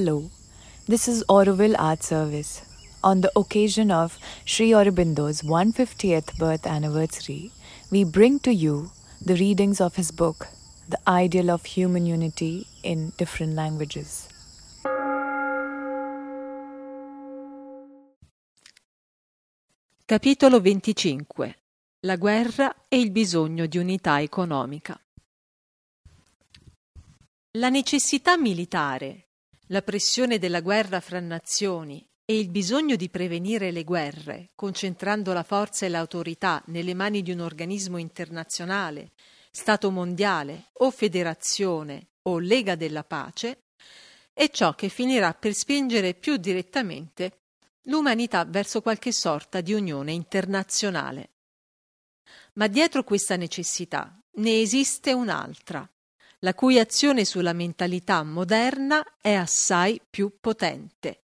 Hello, this is Auroville Art Service. On the occasion of Sri Aurobindo's 150th birth anniversary, we bring to you the readings of his book, The Ideal of Human Unity in Different Languages. Capitolo 25 La guerra e il bisogno di unità economica. La necessità militare, la pressione della guerra fra nazioni e il bisogno di prevenire le guerre, concentrando la forza e l'autorità nelle mani di un organismo internazionale, Stato mondiale o federazione o Lega della pace, è ciò che finirà per spingere più direttamente l'umanità verso qualche sorta di unione internazionale. Ma dietro questa necessità ne esiste un'altra, la cui azione sulla mentalità moderna è assai più potente,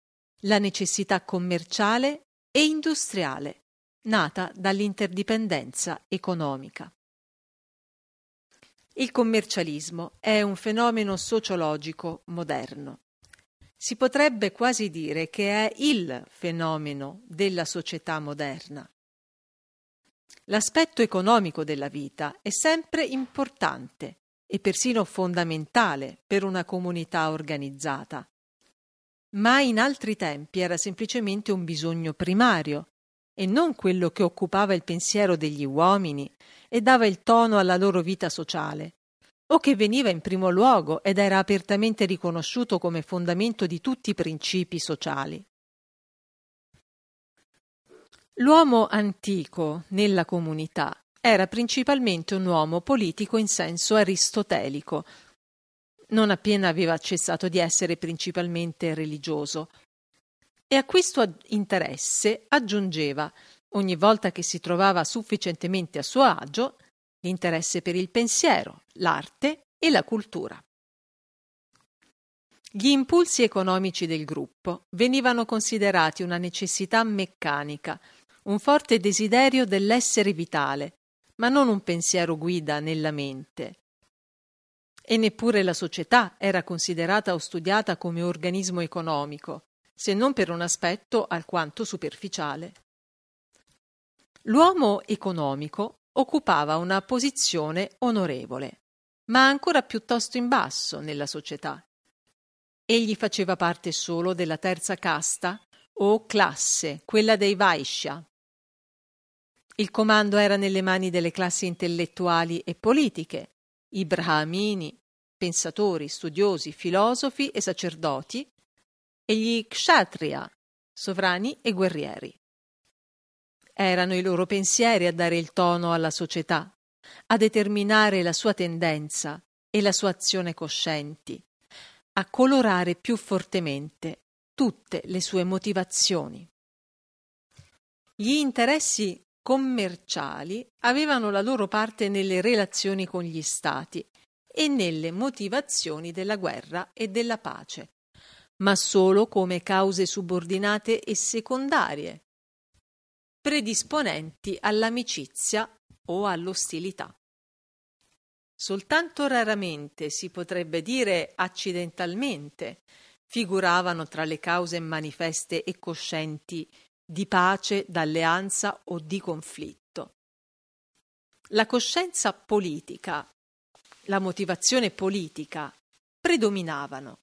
la necessità commerciale e industriale, nata dall'interdipendenza economica. Il commercialismo è un fenomeno sociologico moderno. Si potrebbe quasi dire che è il fenomeno della società moderna. L'aspetto economico della vita è sempre importante e persino fondamentale per una comunità organizzata. Ma in altri tempi era semplicemente un bisogno primario e non quello che occupava il pensiero degli uomini e dava il tono alla loro vita sociale, o che veniva in primo luogo ed era apertamente riconosciuto come fondamento di tutti i principi sociali. L'uomo antico nella comunità era principalmente un uomo politico in senso aristotelico, non appena aveva cessato di essere principalmente religioso. E a questo interesse aggiungeva, ogni volta che si trovava sufficientemente a suo agio, l'interesse per il pensiero, l'arte e la cultura. Gli impulsi economici del gruppo venivano considerati una necessità meccanica, un forte desiderio dell'essere vitale, ma non un pensiero guida nella mente. E neppure la società era considerata o studiata come organismo economico, se non per un aspetto alquanto superficiale. L'uomo economico occupava una posizione onorevole, ma ancora piuttosto in basso nella società. Egli faceva parte solo della terza casta o classe, quella dei Vaishya, il comando era nelle mani delle classi intellettuali e politiche, i brahmini, pensatori, studiosi, filosofi e sacerdoti, e gli kshatriya, sovrani e guerrieri. Erano i loro pensieri a dare il tono alla società, a determinare la sua tendenza e la sua azione coscienti, a colorare più fortemente tutte le sue motivazioni. Gli interessi commerciali avevano la loro parte nelle relazioni con gli stati e nelle motivazioni della guerra e della pace, ma solo come cause subordinate e secondarie, predisponenti all'amicizia o all'ostilità. Soltanto raramente, si potrebbe dire accidentalmente, figuravano tra le cause manifeste e coscienti di pace, d'alleanza o di conflitto. La coscienza politica, la motivazione politica predominavano.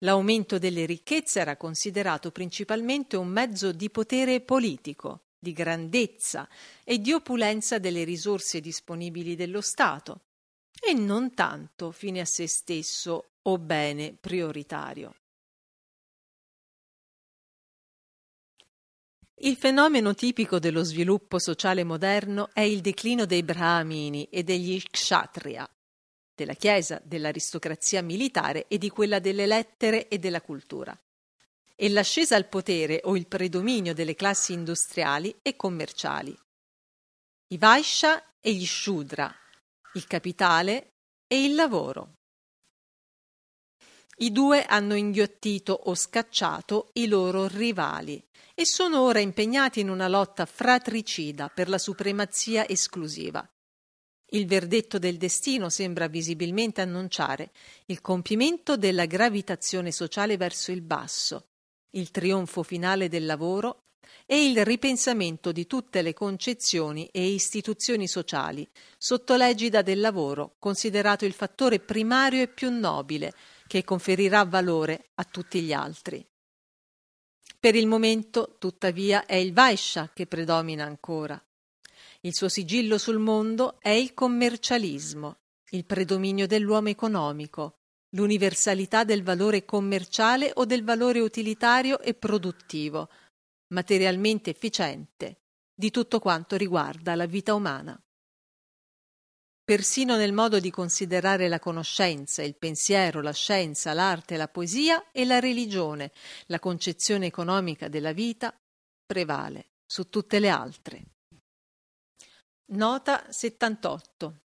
L'aumento delle ricchezze era considerato principalmente un mezzo di potere politico, di grandezza e di opulenza delle risorse disponibili dello Stato, e non tanto fine a se stesso o bene prioritario. Il fenomeno tipico dello sviluppo sociale moderno è il declino dei brahmini e degli kshatriya, della Chiesa, dell'aristocrazia militare e di quella delle lettere e della cultura, e l'ascesa al potere o il predominio delle classi industriali e commerciali. I Vaishya e gli Shudra, il capitale e il lavoro. I due hanno inghiottito o scacciato i loro rivali e sono ora impegnati in una lotta fratricida per la supremazia esclusiva. Il verdetto del destino sembra visibilmente annunciare il compimento della gravitazione sociale verso il basso, il trionfo finale del lavoro e il ripensamento di tutte le concezioni e istituzioni sociali sotto l'egida del lavoro, considerato il fattore primario e più nobile che conferirà valore a tutti gli altri. Per il momento, tuttavia, è il Vaisha che predomina ancora. Il suo sigillo sul mondo è il commercialismo, il predominio dell'uomo economico, l'universalità del valore commerciale o del valore utilitario e produttivo, materialmente efficiente, di tutto quanto riguarda la vita umana. Persino nel modo di considerare la conoscenza, il pensiero, la scienza, l'arte, la poesia e la religione, la concezione economica della vita prevale su tutte le altre. Nota 78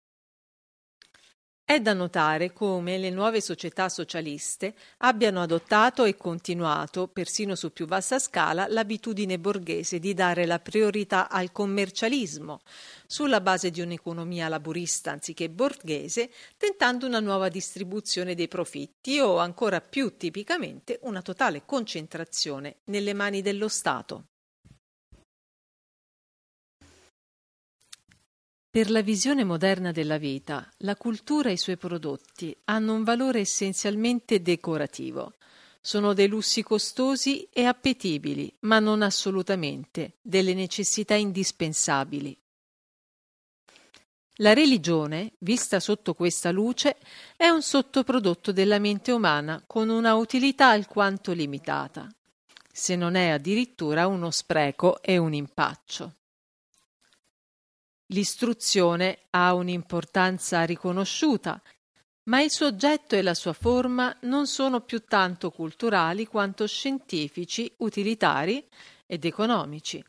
è da notare come le nuove società socialiste abbiano adottato e continuato, persino su più vasta scala, l'abitudine borghese di dare la priorità al commercialismo, sulla base di un'economia laburista anziché borghese, tentando una nuova distribuzione dei profitti o, ancora più tipicamente, una totale concentrazione nelle mani dello Stato. Per la visione moderna della vita, la cultura e i suoi prodotti hanno un valore essenzialmente decorativo. Sono dei lussi costosi e appetibili, ma non assolutamente delle necessità indispensabili. La religione, vista sotto questa luce, è un sottoprodotto della mente umana con una utilità alquanto limitata, se non è addirittura uno spreco e un impaccio. L'istruzione ha un'importanza riconosciuta, ma il suo oggetto e la sua forma non sono più tanto culturali quanto scientifici, utilitari ed economici,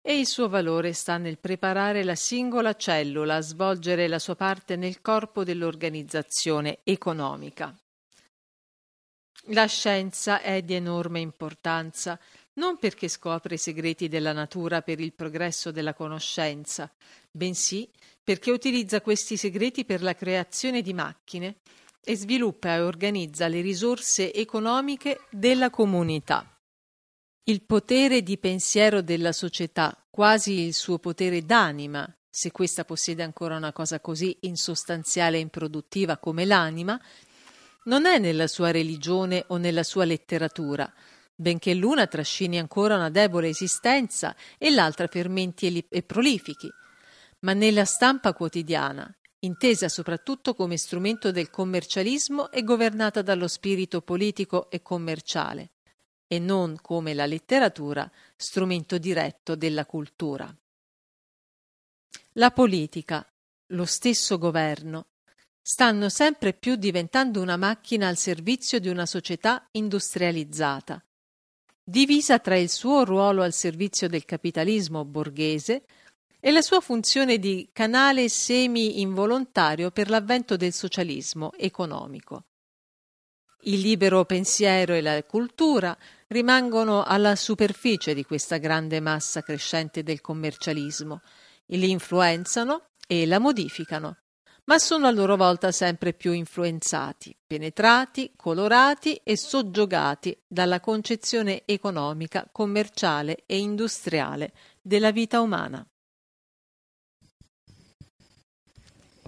e il suo valore sta nel preparare la singola cellula a svolgere la sua parte nel corpo dell'organizzazione economica. La scienza è di enorme importanza, non perché scopre i segreti della natura per il progresso della conoscenza, bensì perché utilizza questi segreti per la creazione di macchine e sviluppa e organizza le risorse economiche della comunità. Il potere di pensiero della società, quasi il suo potere d'anima, se questa possiede ancora una cosa così insostanziale e improduttiva come l'anima, non è nella sua religione o nella sua letteratura, benché l'una trascini ancora una debole esistenza e l'altra fermenti e, li- prolifichi, ma nella stampa quotidiana, intesa soprattutto come strumento del commercialismo e governata dallo spirito politico e commerciale, e non come la letteratura strumento diretto della cultura. La politica, lo stesso governo, stanno sempre più diventando una macchina al servizio di una società industrializzata, divisa tra il suo ruolo al servizio del capitalismo borghese e la sua funzione di canale semi-involontario per l'avvento del socialismo economico. Il libero pensiero e la cultura rimangono alla superficie di questa grande massa crescente del commercialismo, li influenzano e la modificano, ma sono a loro volta sempre più influenzati, penetrati, colorati e soggiogati dalla concezione economica, commerciale e industriale della vita umana.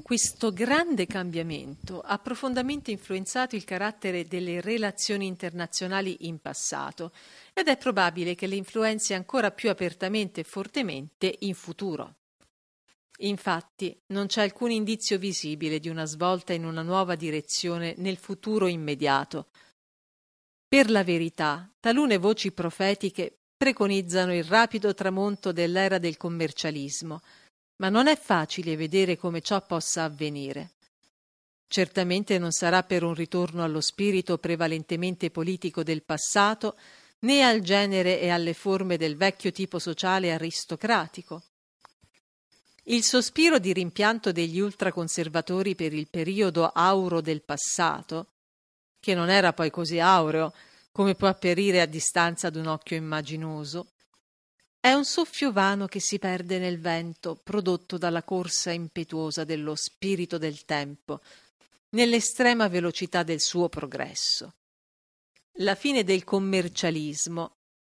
Questo grande cambiamento ha profondamente influenzato il carattere delle relazioni internazionali in passato ed è probabile che le influenzi ancora più apertamente e fortemente in futuro. Infatti, non c'è alcun indizio visibile di una svolta in una nuova direzione nel futuro immediato. Per la verità, talune voci profetiche preconizzano il rapido tramonto dell'era del commercialismo, ma non è facile vedere come ciò possa avvenire. Certamente non sarà per un ritorno allo spirito prevalentemente politico del passato, né al genere e alle forme del vecchio tipo sociale aristocratico. Il sospiro di rimpianto degli ultraconservatori per il periodo auro del passato, che non era poi così aureo come può apparire a distanza d'un occhio immaginoso, è un soffio vano che si perde nel vento, prodotto dalla corsa impetuosa dello spirito del tempo, nell'estrema velocità del suo progresso. La fine del commercialismo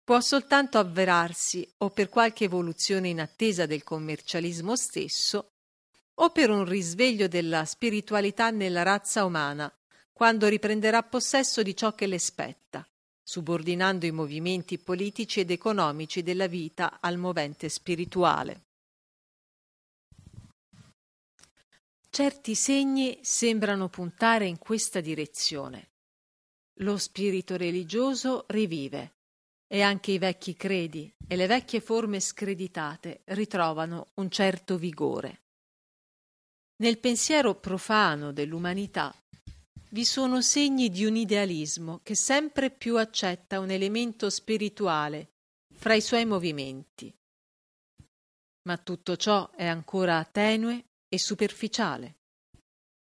può soltanto avverarsi o per qualche evoluzione in attesa del commercialismo stesso o per un risveglio della spiritualità nella razza umana, quando riprenderà possesso di ciò che le spetta, subordinando i movimenti politici ed economici della vita al movente spirituale. Certi segni sembrano puntare in questa direzione. Lo spirito religioso rivive e anche i vecchi credi e le vecchie forme screditate ritrovano un certo vigore. Nel pensiero profano dell'umanità vi sono segni di un idealismo che sempre più accetta un elemento spirituale fra i suoi movimenti. Ma tutto ciò è ancora tenue e superficiale.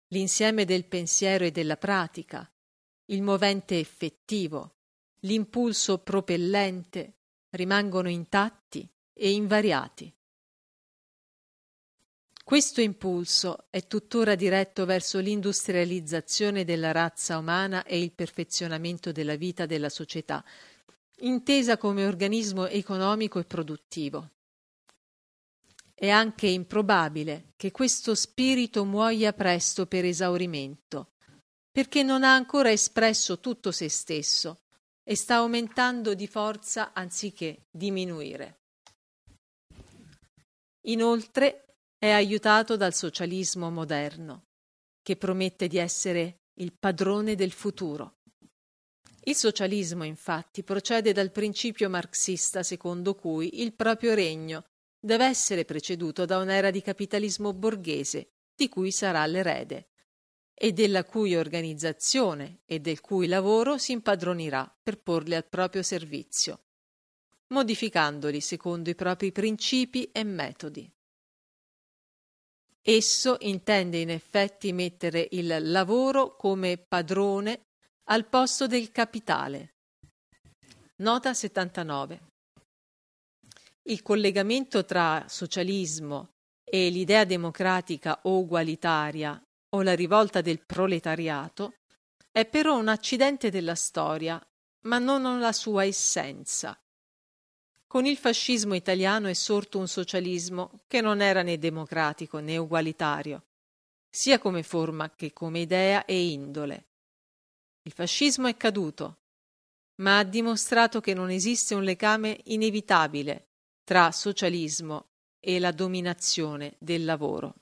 L'insieme del pensiero e della pratica, il movente effettivo, l'impulso propellente rimangono intatti e invariati. Questo impulso è tuttora diretto verso l'industrializzazione della razza umana e il perfezionamento della vita della società, intesa come organismo economico e produttivo. È anche improbabile che questo spirito muoia presto per esaurimento, perché non ha ancora espresso tutto se stesso e sta aumentando di forza anziché diminuire. Inoltre è aiutato dal socialismo moderno, che promette di essere il padrone del futuro. Il socialismo, infatti, procede dal principio marxista secondo cui il proprio regno deve essere preceduto da un'era di capitalismo borghese, di cui sarà l'erede, e della cui organizzazione e del cui lavoro si impadronirà per porli al proprio servizio, modificandoli secondo i propri principi e metodi. Esso intende in effetti mettere il lavoro come padrone al posto del capitale. Nota 79. Il collegamento tra socialismo e l'idea democratica o ugualitaria o la rivolta del proletariato è però un accidente della storia, ma non la sua essenza. Con il fascismo italiano è sorto un socialismo che non era né democratico né ugualitario, sia come forma che come idea e indole. Il fascismo è caduto, ma ha dimostrato che non esiste un legame inevitabile tra socialismo e la dominazione del lavoro.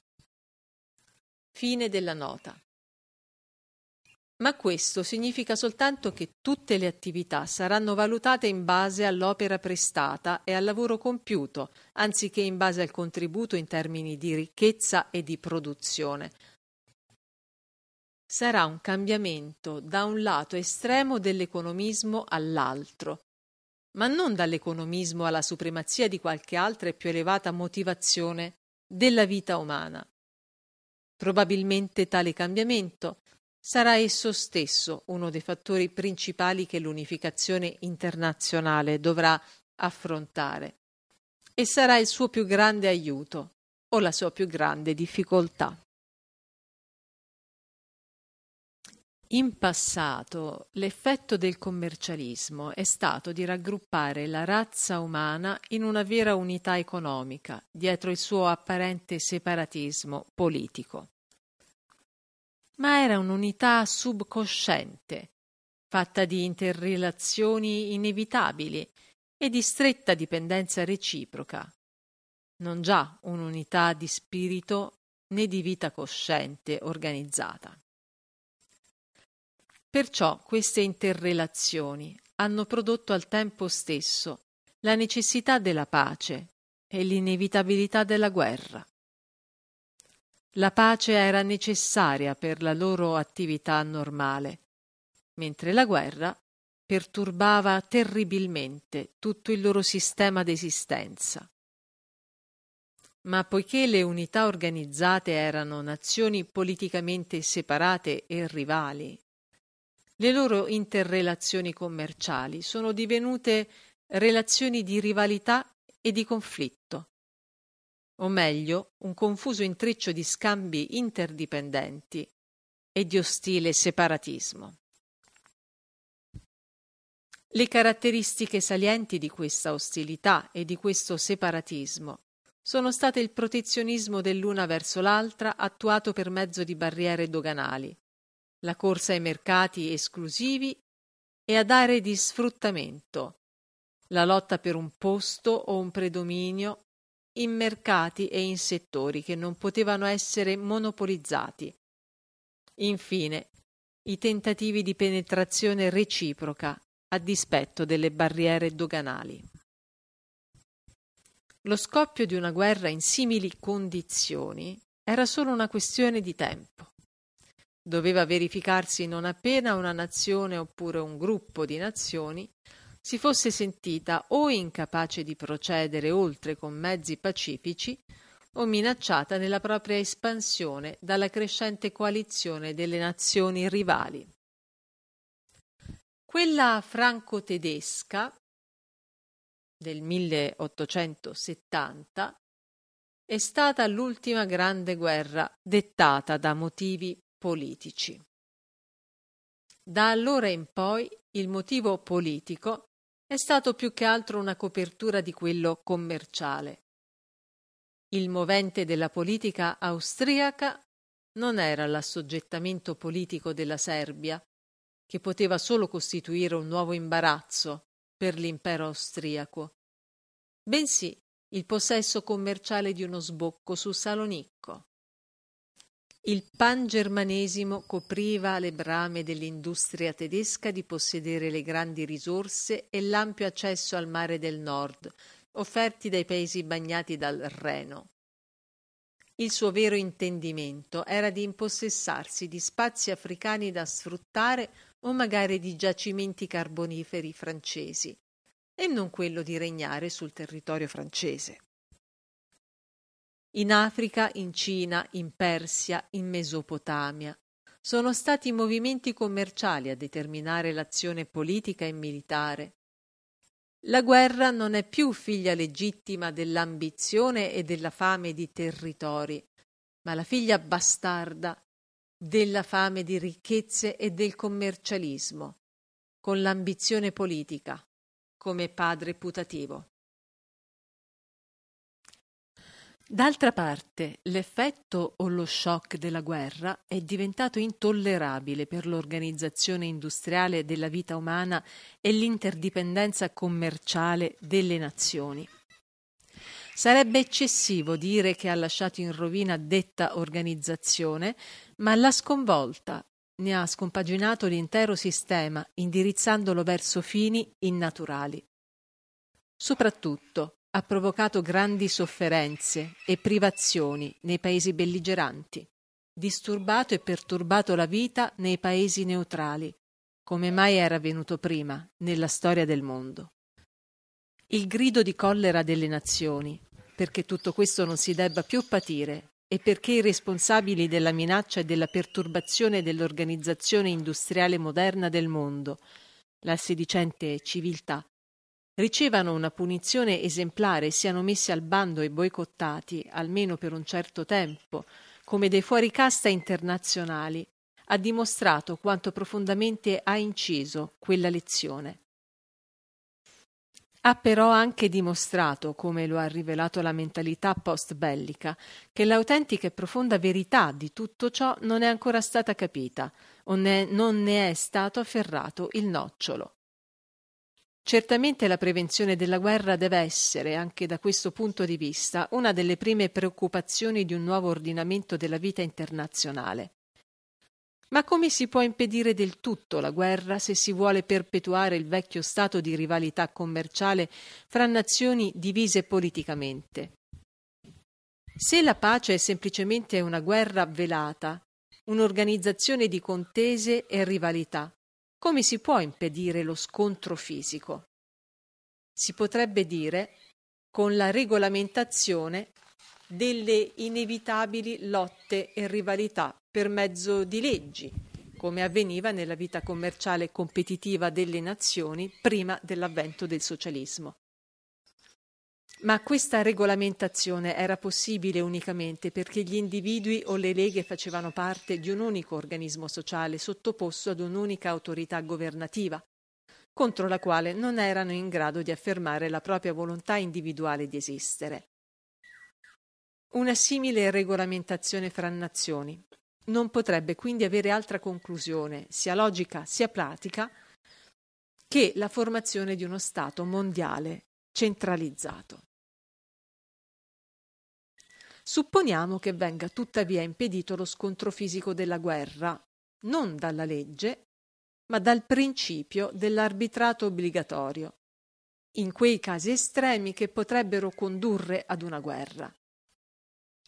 Fine della nota. Ma questo significa soltanto che tutte le attività saranno valutate in base all'opera prestata e al lavoro compiuto, anziché in base al contributo in termini di ricchezza e di produzione. Sarà un cambiamento da un lato estremo dell'economismo all'altro, ma non dall'economismo alla supremazia di qualche altra e più elevata motivazione della vita umana. Probabilmente tale cambiamento sarà esso stesso uno dei fattori principali che l'unificazione internazionale dovrà affrontare e sarà il suo più grande aiuto o la sua più grande difficoltà. In passato l'effetto del commercialismo è stato di raggruppare la razza umana in una vera unità economica dietro il suo apparente separatismo politico ma era un'unità subcosciente, fatta di interrelazioni inevitabili e di stretta dipendenza reciproca, non già un'unità di spirito né di vita cosciente organizzata. Perciò queste interrelazioni hanno prodotto al tempo stesso la necessità della pace e l'inevitabilità della guerra. La pace era necessaria per la loro attività normale, mentre la guerra perturbava terribilmente tutto il loro sistema d'esistenza. Ma poiché le unità organizzate erano nazioni politicamente separate e rivali, le loro interrelazioni commerciali sono divenute relazioni di rivalità e di conflitto, o meglio un confuso intreccio di scambi interdipendenti e di ostile separatismo. Le caratteristiche salienti di questa ostilità e di questo separatismo sono state il protezionismo dell'una verso l'altra attuato per mezzo di barriere doganali, la corsa ai mercati esclusivi e ad aree di sfruttamento, la lotta per un posto o un predominio in mercati e in settori che non potevano essere monopolizzati. Infine, i tentativi di penetrazione reciproca a dispetto delle barriere doganali. Lo scoppio di una guerra in simili condizioni era solo una questione di tempo. Doveva verificarsi non appena una nazione oppure un gruppo di nazioni si fosse sentita o incapace di procedere oltre con mezzi pacifici o minacciata nella propria espansione dalla crescente coalizione delle nazioni rivali. Quella franco-tedesca del 1870 è stata l'ultima grande guerra dettata da motivi politici. Da allora in poi il motivo politico è stato più che altro una copertura di quello commerciale. Il movente della politica austriaca non era l'assoggettamento politico della Serbia, che poteva solo costituire un nuovo imbarazzo per l'impero austriaco, bensì il possesso commerciale di uno sbocco su Salonicco. Il pangermanesimo copriva le brame dell'industria tedesca di possedere le grandi risorse e l'ampio accesso al mare del nord, offerti dai paesi bagnati dal Reno. Il suo vero intendimento era di impossessarsi di spazi africani da sfruttare o magari di giacimenti carboniferi francesi, e non quello di regnare sul territorio francese. In Africa, in Cina, in Persia, in Mesopotamia sono stati i movimenti commerciali a determinare l'azione politica e militare. La guerra non è più figlia legittima dell'ambizione e della fame di territori, ma la figlia bastarda della fame di ricchezze e del commercialismo, con l'ambizione politica come padre putativo. D'altra parte, l'effetto o lo shock della guerra è diventato intollerabile per l'organizzazione industriale della vita umana e l'interdipendenza commerciale delle nazioni. Sarebbe eccessivo dire che ha lasciato in rovina detta organizzazione, ma l'ha sconvolta, ne ha scompaginato l'intero sistema, indirizzandolo verso fini innaturali. Soprattutto ha provocato grandi sofferenze e privazioni nei paesi belligeranti, disturbato e perturbato la vita nei paesi neutrali, come mai era avvenuto prima nella storia del mondo. Il grido di collera delle nazioni, perché tutto questo non si debba più patire e perché i responsabili della minaccia e della perturbazione dell'organizzazione industriale moderna del mondo, la sedicente civiltà, ricevano una punizione esemplare e siano messi al bando e boicottati, almeno per un certo tempo, come dei fuoricasta internazionali, ha dimostrato quanto profondamente ha inciso quella lezione. Ha però anche dimostrato, come lo ha rivelato la mentalità post-bellica, che l'autentica e profonda verità di tutto ciò non è ancora stata capita o ne, non ne è stato afferrato il nocciolo. Certamente la prevenzione della guerra deve essere, anche da questo punto di vista, una delle prime preoccupazioni di un nuovo ordinamento della vita internazionale. Ma come si può impedire del tutto la guerra se si vuole perpetuare il vecchio stato di rivalità commerciale fra nazioni divise politicamente? Se la pace è semplicemente una guerra velata, un'organizzazione di contese e rivalità, come si può impedire lo scontro fisico? Si potrebbe dire con la regolamentazione delle inevitabili lotte e rivalità per mezzo di leggi, come avveniva nella vita commerciale competitiva delle nazioni prima dell'avvento del socialismo. Ma questa regolamentazione era possibile unicamente perché gli individui o le leghe facevano parte di un unico organismo sociale sottoposto ad un'unica autorità governativa, contro la quale non erano in grado di affermare la propria volontà individuale di esistere. Una simile regolamentazione fra nazioni non potrebbe quindi avere altra conclusione, sia logica sia pratica, che la formazione di uno Stato mondiale centralizzato. Supponiamo che venga tuttavia impedito lo scontro fisico della guerra, non dalla legge, ma dal principio dell'arbitrato obbligatorio, in quei casi estremi che potrebbero condurre ad una guerra.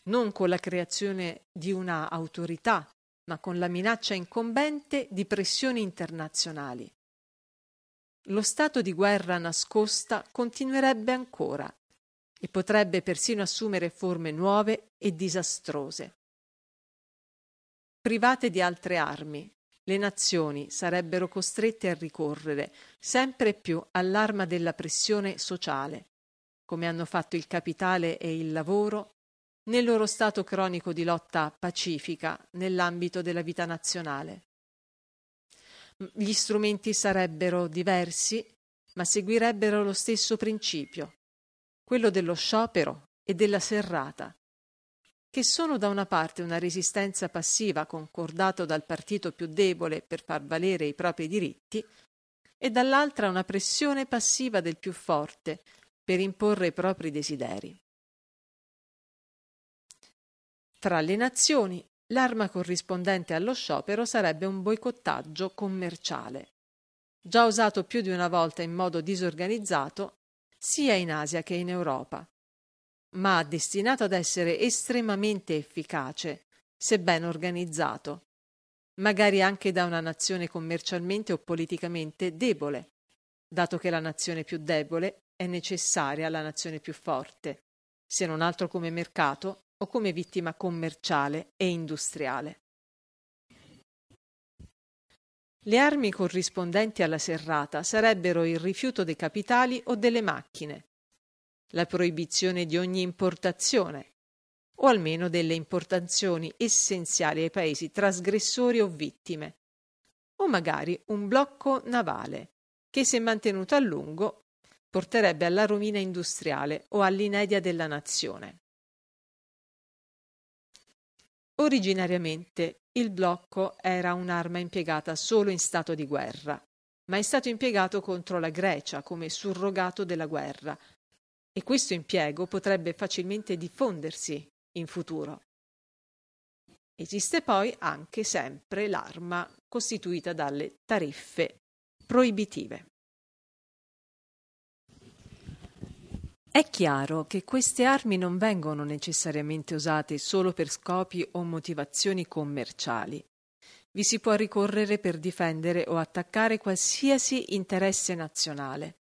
Non con la creazione di una autorità, ma con la minaccia incombente di pressioni internazionali. Lo stato di guerra nascosta continuerebbe ancora e potrebbe persino assumere forme nuove e disastrose. Private di altre armi, le nazioni sarebbero costrette a ricorrere sempre più all'arma della pressione sociale, come hanno fatto il capitale e il lavoro nel loro stato cronico di lotta pacifica nell'ambito della vita nazionale. Gli strumenti sarebbero diversi, ma seguirebbero lo stesso principio, quello dello sciopero e della serrata, che sono da una parte una resistenza passiva concordato dal partito più debole per far valere i propri diritti, e dall'altra una pressione passiva del più forte per imporre i propri desideri. Tra le nazioni, l'arma corrispondente allo sciopero sarebbe un boicottaggio commerciale, già usato più di una volta in modo disorganizzato sia in Asia che in Europa, ma destinato ad essere estremamente efficace, se ben organizzato, magari anche da una nazione commercialmente o politicamente debole, dato che la nazione più debole è necessaria alla nazione più forte, se non altro come mercato o come vittima commerciale e industriale. Le armi corrispondenti alla serrata sarebbero il rifiuto dei capitali o delle macchine, la proibizione di ogni importazione, o almeno delle importazioni essenziali ai paesi trasgressori o vittime, o magari un blocco navale che, se mantenuto a lungo, porterebbe alla rovina industriale o all'inedia della nazione. Originariamente il blocco era un'arma impiegata solo in stato di guerra, ma è stato impiegato contro la Grecia come surrogato della guerra e questo impiego potrebbe facilmente diffondersi in futuro. Esiste poi anche sempre l'arma costituita dalle tariffe proibitive. È chiaro che queste armi non vengono necessariamente usate solo per scopi o motivazioni commerciali. Vi si può ricorrere per difendere o attaccare qualsiasi interesse nazionale,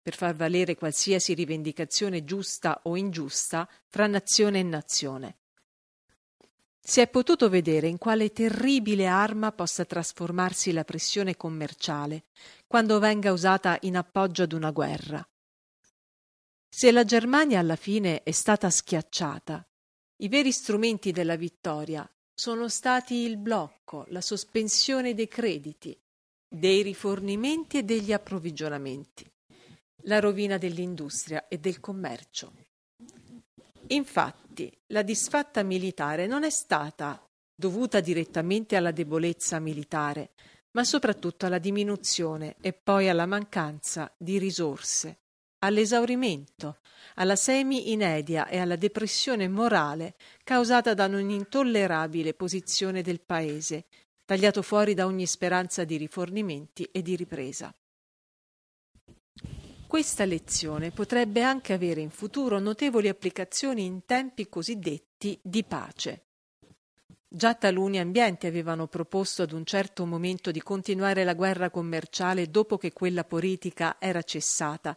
per far valere qualsiasi rivendicazione giusta o ingiusta fra nazione e nazione. Si è potuto vedere in quale terribile arma possa trasformarsi la pressione commerciale quando venga usata in appoggio ad una guerra se la Germania alla fine è stata schiacciata, i veri strumenti della vittoria sono stati il blocco, la sospensione dei crediti, dei rifornimenti e degli approvvigionamenti, la rovina dell'industria e del commercio. Infatti, la disfatta militare non è stata dovuta direttamente alla debolezza militare, ma soprattutto alla diminuzione e poi alla mancanza di risorse all'esaurimento, alla semi-inedia e alla depressione morale causata da un'intollerabile posizione del Paese, tagliato fuori da ogni speranza di rifornimenti e di ripresa. Questa lezione potrebbe anche avere in futuro notevoli applicazioni in tempi cosiddetti di pace. Già taluni ambienti avevano proposto ad un certo momento di continuare la guerra commerciale dopo che quella politica era cessata,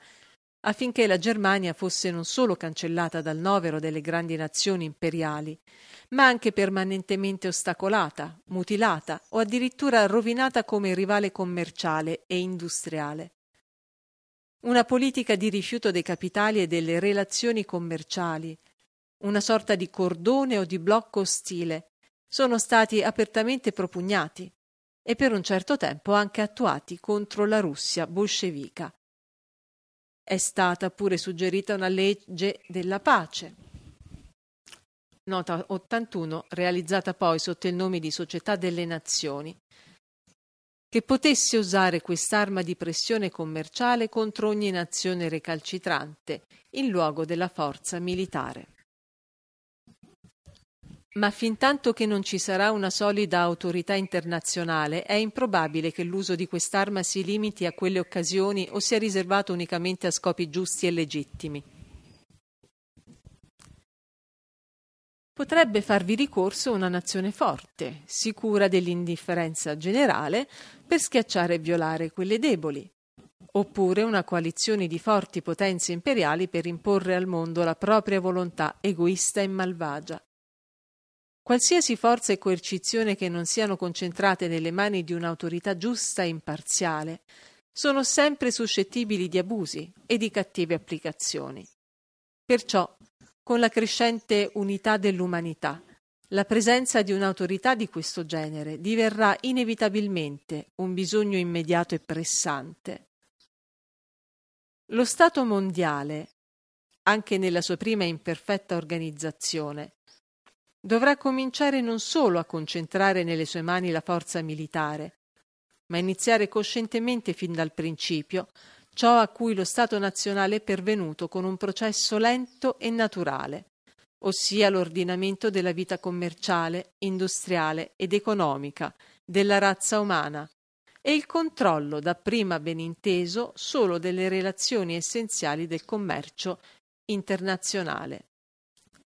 affinché la Germania fosse non solo cancellata dal novero delle grandi nazioni imperiali, ma anche permanentemente ostacolata, mutilata o addirittura rovinata come rivale commerciale e industriale. una politica di rifiuto dei capitali e delle relazioni commerciali, una sorta di cordone o di blocco ostile, sono stati apertamente propugnati e per un certo tempo anche attuati contro la Russia bolscevica. È stata pure suggerita una legge della pace. Nota 81, realizzata poi sotto il nome di Società delle Nazioni, che potesse usare quest'arma di pressione commerciale contro ogni nazione recalcitrante in luogo della forza militare. Ma fintanto che non ci sarà una solida autorità internazionale, è improbabile che l'uso di quest'arma si limiti a quelle occasioni o sia riservato unicamente a scopi giusti e legittimi. Potrebbe farvi ricorso una nazione forte, sicura dell'indifferenza generale, per schiacciare e violare quelle deboli, oppure una coalizione di forti potenze imperiali per imporre al mondo la propria volontà egoista e malvagia. Qualsiasi forza e coercizione che non siano concentrate nelle mani di un'autorità giusta e imparziale sono sempre suscettibili di abusi e di cattive applicazioni. Perciò, con la crescente unità dell'umanità, la presenza di un'autorità di questo genere diverrà inevitabilmente un bisogno immediato e pressante. Lo Stato mondiale, anche nella sua prima imperfetta organizzazione, dovrà cominciare non solo a concentrare nelle sue mani la forza militare, ma iniziare coscientemente fin dal principio ciò a cui lo Stato nazionale è pervenuto con un processo lento e naturale, ossia l'ordinamento della vita commerciale, industriale ed economica della razza umana e il controllo dapprima ben inteso solo delle relazioni essenziali del commercio internazionale.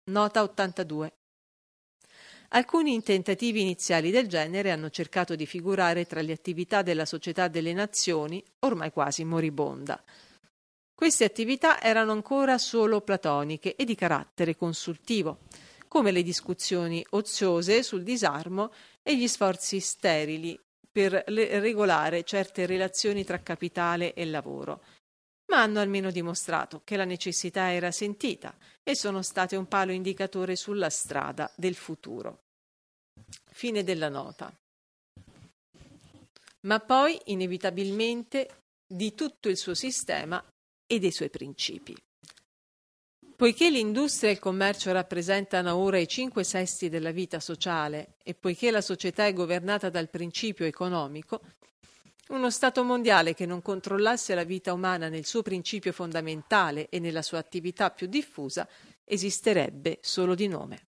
Nota 82. Alcuni tentativi iniziali del genere hanno cercato di figurare tra le attività della Società delle Nazioni, ormai quasi moribonda. Queste attività erano ancora solo platoniche e di carattere consultivo, come le discussioni oziose sul disarmo e gli sforzi sterili per regolare certe relazioni tra capitale e lavoro, ma hanno almeno dimostrato che la necessità era sentita e sono state un palo indicatore sulla strada del futuro. Fine della nota. Ma poi, inevitabilmente, di tutto il suo sistema e dei suoi principi. Poiché l'industria e il commercio rappresentano ora i cinque sesti della vita sociale e poiché la società è governata dal principio economico, uno Stato mondiale che non controllasse la vita umana nel suo principio fondamentale e nella sua attività più diffusa esisterebbe solo di nome.